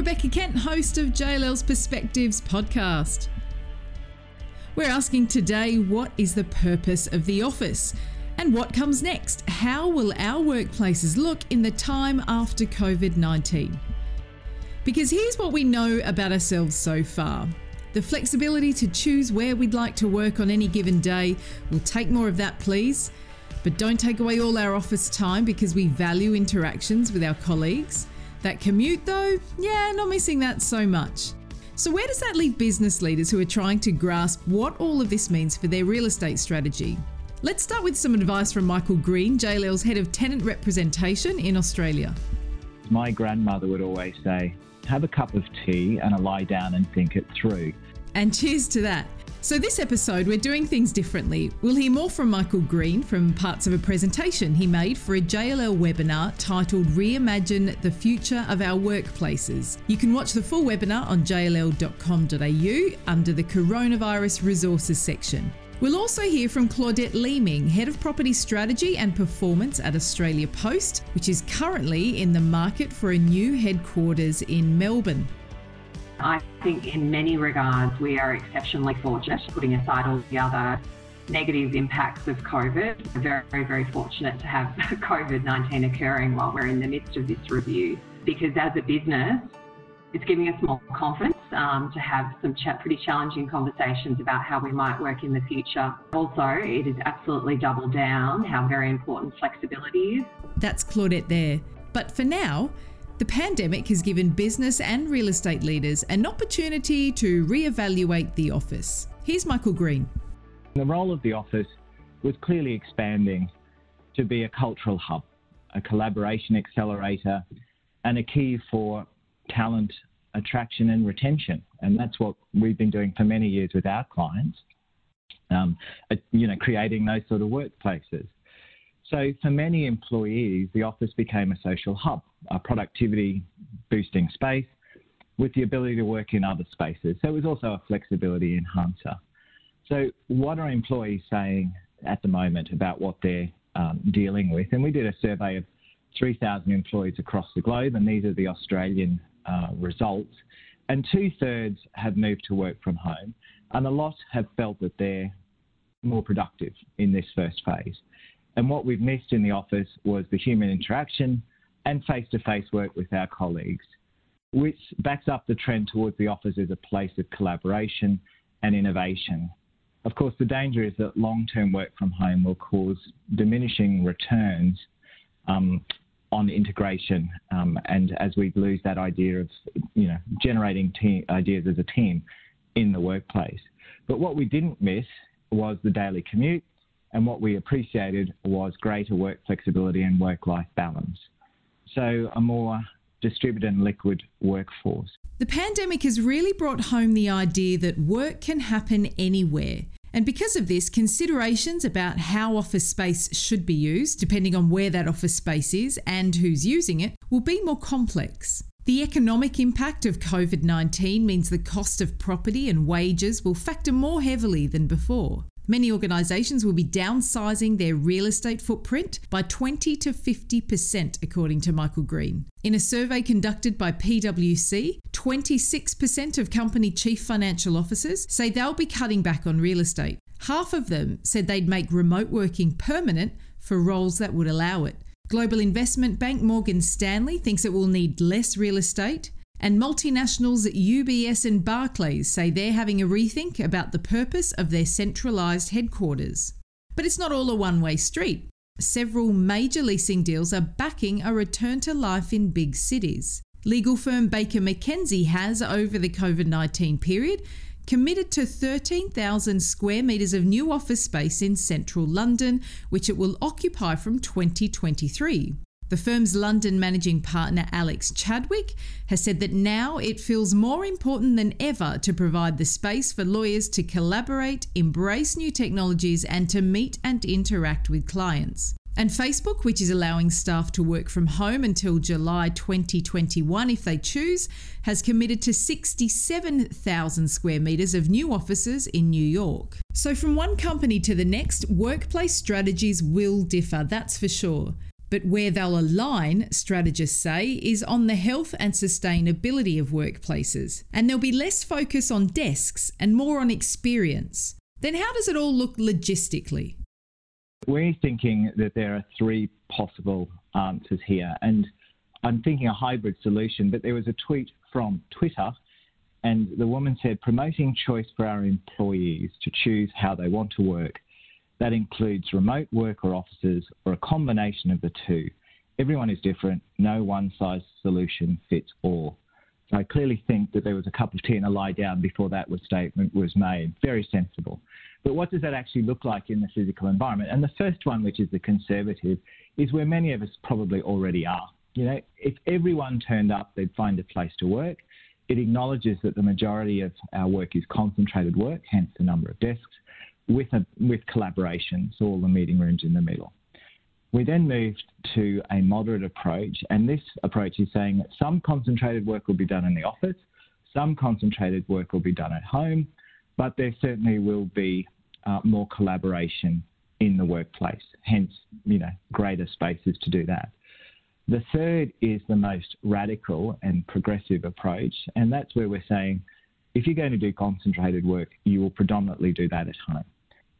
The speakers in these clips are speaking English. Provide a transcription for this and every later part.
Rebecca Kent, host of JLL's Perspectives podcast. We're asking today what is the purpose of the office? And what comes next? How will our workplaces look in the time after COVID 19? Because here's what we know about ourselves so far. The flexibility to choose where we'd like to work on any given day. We'll take more of that, please. But don't take away all our office time because we value interactions with our colleagues. That commute, though, yeah, not missing that so much. So, where does that leave business leaders who are trying to grasp what all of this means for their real estate strategy? Let's start with some advice from Michael Green, JLL's head of tenant representation in Australia. My grandmother would always say, have a cup of tea and a lie down and think it through. And cheers to that. So, this episode, we're doing things differently. We'll hear more from Michael Green from parts of a presentation he made for a JLL webinar titled Reimagine the Future of Our Workplaces. You can watch the full webinar on jll.com.au under the Coronavirus Resources section. We'll also hear from Claudette Leeming, Head of Property Strategy and Performance at Australia Post, which is currently in the market for a new headquarters in Melbourne. I think in many regards we are exceptionally fortunate, putting aside all the other negative impacts of COVID. We're very, very fortunate to have COVID 19 occurring while we're in the midst of this review because as a business, it's giving us more confidence um, to have some ch- pretty challenging conversations about how we might work in the future. Also, it is absolutely doubled down how very important flexibility is. That's Claudette there. But for now, the pandemic has given business and real estate leaders an opportunity to re-evaluate the office. Here's Michael Green. The role of the office was clearly expanding to be a cultural hub, a collaboration accelerator, and a key for talent attraction and retention. And that's what we've been doing for many years with our clients, um, you know, creating those sort of workplaces. So for many employees, the office became a social hub, a productivity boosting space with the ability to work in other spaces. So it was also a flexibility enhancer. So what are employees saying at the moment about what they're um, dealing with? And we did a survey of 3,000 employees across the globe, and these are the Australian uh, results. And two thirds have moved to work from home, and a lot have felt that they're more productive in this first phase. And what we've missed in the office was the human interaction and face to face work with our colleagues, which backs up the trend towards the office as a place of collaboration and innovation. Of course, the danger is that long term work from home will cause diminishing returns um, on integration, um, and as we lose that idea of you know generating ideas as a team in the workplace. But what we didn't miss was the daily commute, and what we appreciated was greater work flexibility and work-life balance. So a more distributed and liquid workforce. The pandemic has really brought home the idea that work can happen anywhere and because of this, considerations about how office space should be used, depending on where that office space is and who's using it, will be more complex. The economic impact of COVID 19 means the cost of property and wages will factor more heavily than before. Many organisations will be downsizing their real estate footprint by 20 to 50%, according to Michael Green. In a survey conducted by PwC, 26% of company chief financial officers say they'll be cutting back on real estate. Half of them said they'd make remote working permanent for roles that would allow it. Global investment bank Morgan Stanley thinks it will need less real estate and multinationals at UBS and Barclays say they're having a rethink about the purpose of their centralised headquarters. But it's not all a one way street. Several major leasing deals are backing a return to life in big cities. Legal firm Baker McKenzie has, over the COVID 19 period, committed to 13,000 square metres of new office space in central London, which it will occupy from 2023. The firm's London managing partner Alex Chadwick has said that now it feels more important than ever to provide the space for lawyers to collaborate, embrace new technologies, and to meet and interact with clients. And Facebook, which is allowing staff to work from home until July 2021 if they choose, has committed to 67,000 square metres of new offices in New York. So, from one company to the next, workplace strategies will differ, that's for sure. But where they'll align, strategists say, is on the health and sustainability of workplaces. And there'll be less focus on desks and more on experience. Then, how does it all look logistically? We're thinking that there are three possible answers here. And I'm thinking a hybrid solution, but there was a tweet from Twitter, and the woman said, promoting choice for our employees to choose how they want to work. That includes remote work or offices or a combination of the two. Everyone is different. No one size solution fits all. So I clearly think that there was a cup of tea and a lie down before that was statement was made. Very sensible. But what does that actually look like in the physical environment? And the first one, which is the conservative, is where many of us probably already are. You know, if everyone turned up, they'd find a place to work. It acknowledges that the majority of our work is concentrated work, hence the number of desks, with, a, with collaboration, so all the meeting rooms in the middle. We then moved to a moderate approach, and this approach is saying that some concentrated work will be done in the office, some concentrated work will be done at home, but there certainly will be uh, more collaboration in the workplace, hence, you know, greater spaces to do that. The third is the most radical and progressive approach, and that's where we're saying if you're going to do concentrated work, you will predominantly do that at home.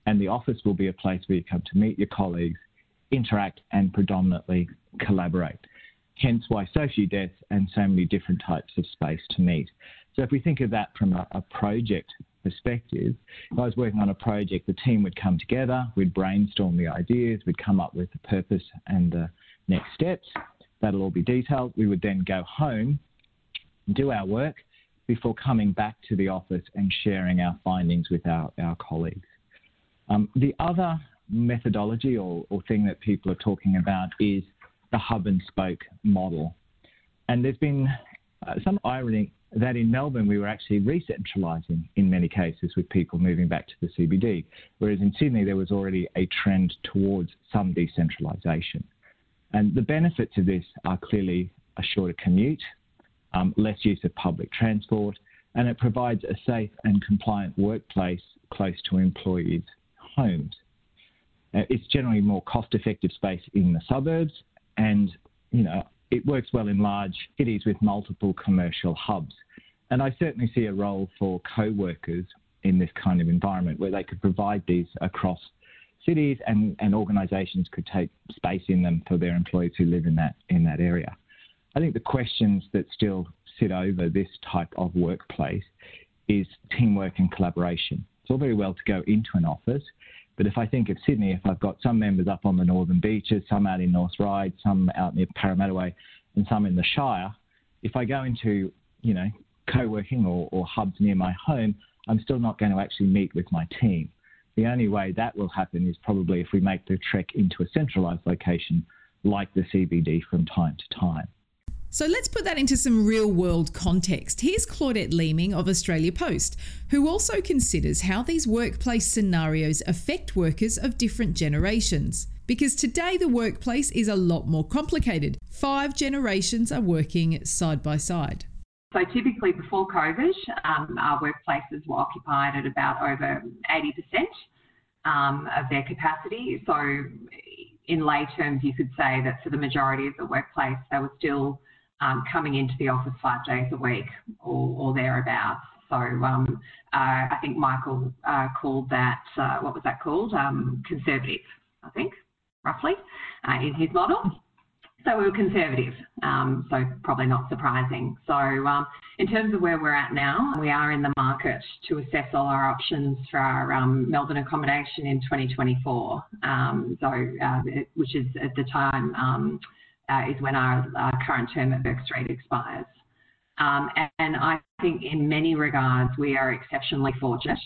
And the office will be a place where you come to meet your colleagues, interact, and predominantly collaborate. Hence why so few desks and so many different types of space to meet. So if we think of that from a, a project perspective, if I was working on a project, the team would come together, we'd brainstorm the ideas, we'd come up with the purpose and the next steps, That'll all be detailed. We would then go home, do our work before coming back to the office and sharing our findings with our, our colleagues. Um, the other methodology or, or thing that people are talking about is the hub and spoke model. And there's been uh, some irony that in Melbourne we were actually re-centralising in many cases with people moving back to the CBD, whereas in Sydney there was already a trend towards some decentralisation. And the benefits of this are clearly a shorter commute, um, less use of public transport, and it provides a safe and compliant workplace close to employees' homes. Uh, it's generally more cost-effective space in the suburbs, and you know it works well in large cities with multiple commercial hubs. And I certainly see a role for co-workers in this kind of environment where they could provide these across cities and, and organisations could take space in them for their employees who live in that in that area. I think the questions that still sit over this type of workplace is teamwork and collaboration. All very well to go into an office, but if I think of Sydney, if I've got some members up on the northern beaches, some out in North Ryde, some out near Parramatta Way, and some in the Shire, if I go into you know co-working or, or hubs near my home, I'm still not going to actually meet with my team. The only way that will happen is probably if we make the trek into a centralised location like the CBD from time to time. So let's put that into some real world context. Here's Claudette Leeming of Australia Post, who also considers how these workplace scenarios affect workers of different generations. Because today the workplace is a lot more complicated. Five generations are working side by side. So typically before COVID, um, our workplaces were occupied at about over 80% um, of their capacity. So in lay terms, you could say that for the majority of the workplace, they were still um, coming into the office five days a week or, or thereabouts. So um, uh, I think Michael uh, called that, uh, what was that called? Um, conservative, I think, roughly, uh, in his model. So we were conservative, um, so probably not surprising. So um, in terms of where we're at now, we are in the market to assess all our options for our um, Melbourne accommodation in 2024. Um, so uh, which is at the time um, is when our, current term at Bourke Street expires. Um, and, I think in many regards we are exceptionally fortunate,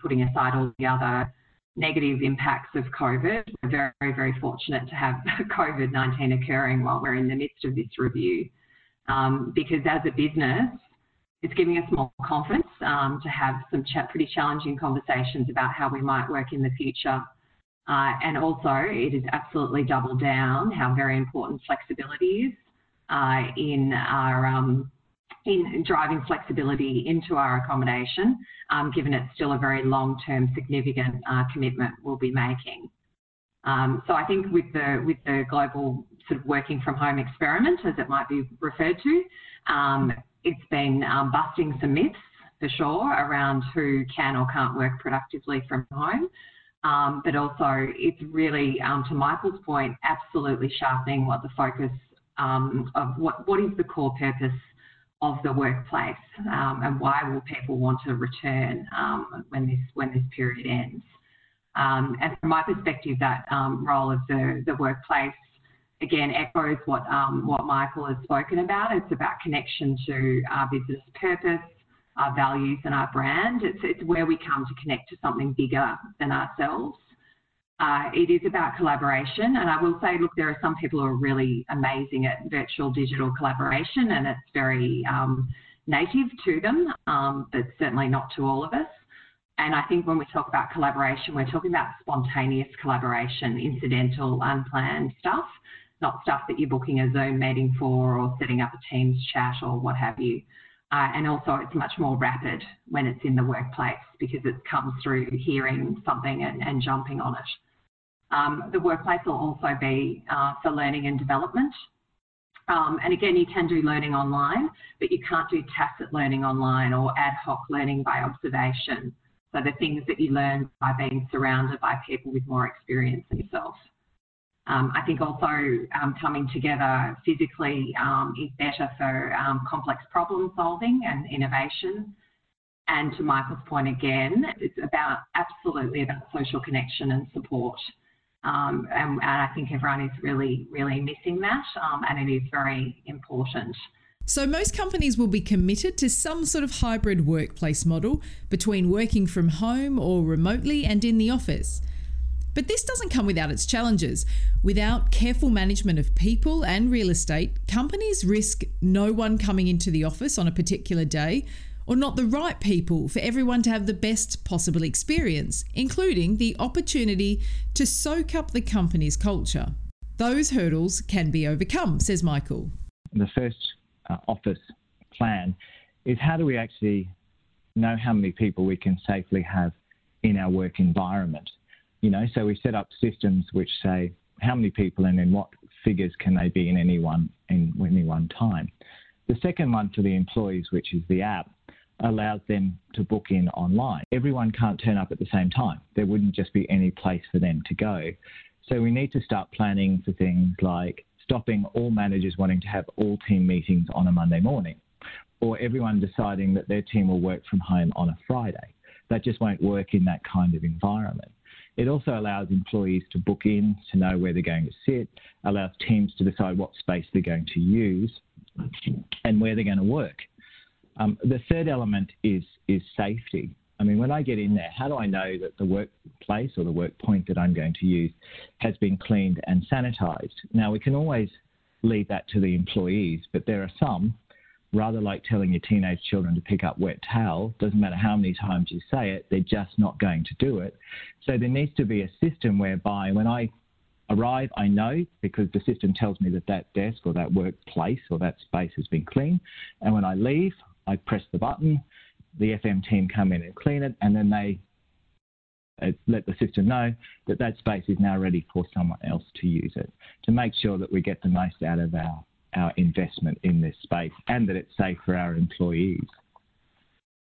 putting aside all the other negative impacts of COVID. We're very, very fortunate to have COVID 19 occurring while we're in the midst of this review um, because as a business, it's giving us more confidence um, to have some pretty challenging conversations about how we might work in the future. Uh, and also, it is absolutely doubled down how very important flexibility is uh, in our um, in driving flexibility into our accommodation, um, given it's still a very long-term significant uh, commitment we'll be making. Um, so I think with the with the global sort of working from home experiment, as it might be referred to. Um, it's been um, busting some myths for sure around who can or can't work productively from home. Um, but also, it's really, um, to Michael's point, absolutely sharpening what the focus um, of what, what is the core purpose of the workplace um, and why will people want to return um, when this when this period ends. Um, and from my perspective, that role of the, the workplace again echoes what what Michael has spoken about. It's about connection to our business purpose, our values and our brand. It's, it's where we come to connect to something bigger than ourselves. Uh, it is about collaboration, and I will say, look, there are some people who are really amazing at virtual digital collaboration, and it's very um, native to them, um, but certainly not to all of us. And I think when we talk about collaboration, we're talking about spontaneous collaboration, incidental, unplanned stuff, not stuff that you're booking a Zoom meeting for or setting up a Teams chat or what have you. Uh, and also, it's much more rapid when it's in the workplace because it comes through hearing something and, and jumping on it. Um, the workplace will also be uh, for learning and development. Um, and again, you can do learning online, but you can't do tacit learning online or ad hoc learning by observation. So the things that you learn by being surrounded by people with more experience than yourself. Um, I think also um, coming together physically um, is better for um, complex problem solving and innovation. And to Michael's point again, it's about absolutely about social connection and support. Um, and, and, I think everyone is really, really missing that, um, and it is very important. So, most companies will be committed to some sort of hybrid workplace model between working from home or remotely and in the office. But this doesn't come without its challenges. Without careful management of people and real estate, companies risk no one coming into the office on a particular day or not the right people for everyone to have the best possible experience, including the opportunity to soak up the company's culture. Those hurdles can be overcome, says Michael. The first uh, office plan is how do we actually know how many people we can safely have in our work environment? You know, so we set up systems which say how many people and in what figures can they be in any one in any one time. The second one for the employees, which is the app, allows them to book in online. Everyone can't turn up at the same time. There wouldn't just be any place for them to go. So we need to start planning for things like stopping all managers wanting to have all team meetings on a Monday morning, or everyone deciding that their team will work from home on a Friday. That just won't work in that kind of environment. It also allows employees to book in, to know where they're going to sit, allows teams to decide what space they're going to use and where they're going to work. Um, the third element is, is safety. I mean, when I get in there, how do I know that the workplace or the work point that I'm going to use has been cleaned and sanitised? Now, we can always leave that to the employees, but there are some rather like telling your teenage children to pick up wet towel, doesn't matter how many times you say it, they're just not going to do it. So there needs to be a system whereby when I arrive, I know because the system tells me that that desk or that workplace or that space has been cleaned. And when I leave, I press the button, the FM team come in and clean it, and then they uh, let the system know that that space is now ready for someone else to use it to make sure that we get the most out of our our investment in this space and that it's safe for our employees.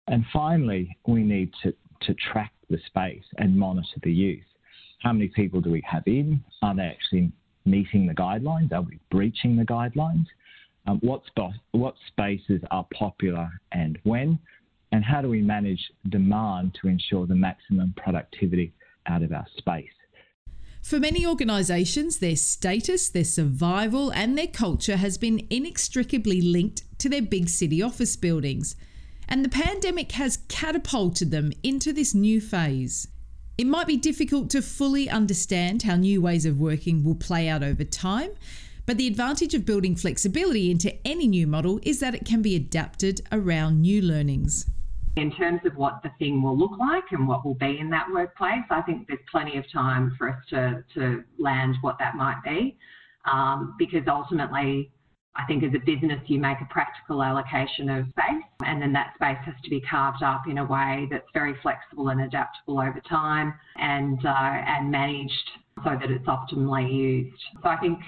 And finally, we need to, to track the space and monitor the use. How many people do we have in? Are they actually meeting the guidelines? Are we breaching the guidelines? Um, what, what spaces are popular and when? And how do we manage demand to ensure the maximum productivity out of our space? For many organisations, their status, their survival, and their culture has been inextricably linked to their big city office buildings. And the pandemic has catapulted them into this new phase. It might be difficult to fully understand how new ways of working will play out over time, but the advantage of building flexibility into any new model is that it can be adapted around new learnings. In terms of what the thing will look like and what will be in that workplace, I think there's plenty of time for us to, to land what that might be. Um, because ultimately, I think as a business, you make a practical allocation of space, and then that space has to be carved up in a way that's very flexible and adaptable over time, and uh, and managed so that it's optimally used. So I think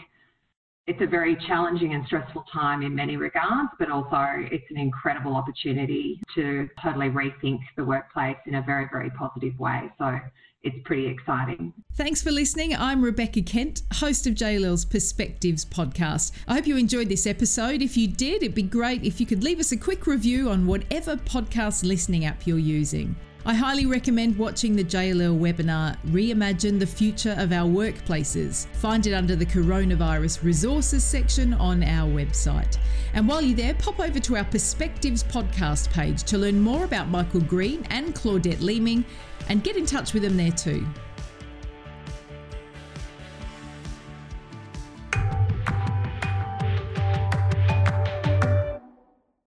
it's a very challenging and stressful time in many regards, but also it's an incredible opportunity to totally rethink the workplace in a very, very positive way. So it's pretty exciting. Thanks for listening. I'm Rebecca Kent, host of JLL's Perspectives podcast. I hope you enjoyed this episode. If you did, it'd be great if you could leave us a quick review on whatever podcast listening app you're using. I highly recommend watching the JLL webinar Reimagine the Future of Our Workplaces. Find it under the Coronavirus Resources section on our website. And while you're there, pop over to our Perspectives podcast page to learn more about Michael Green and Claudette Leeming and get in touch with them there too.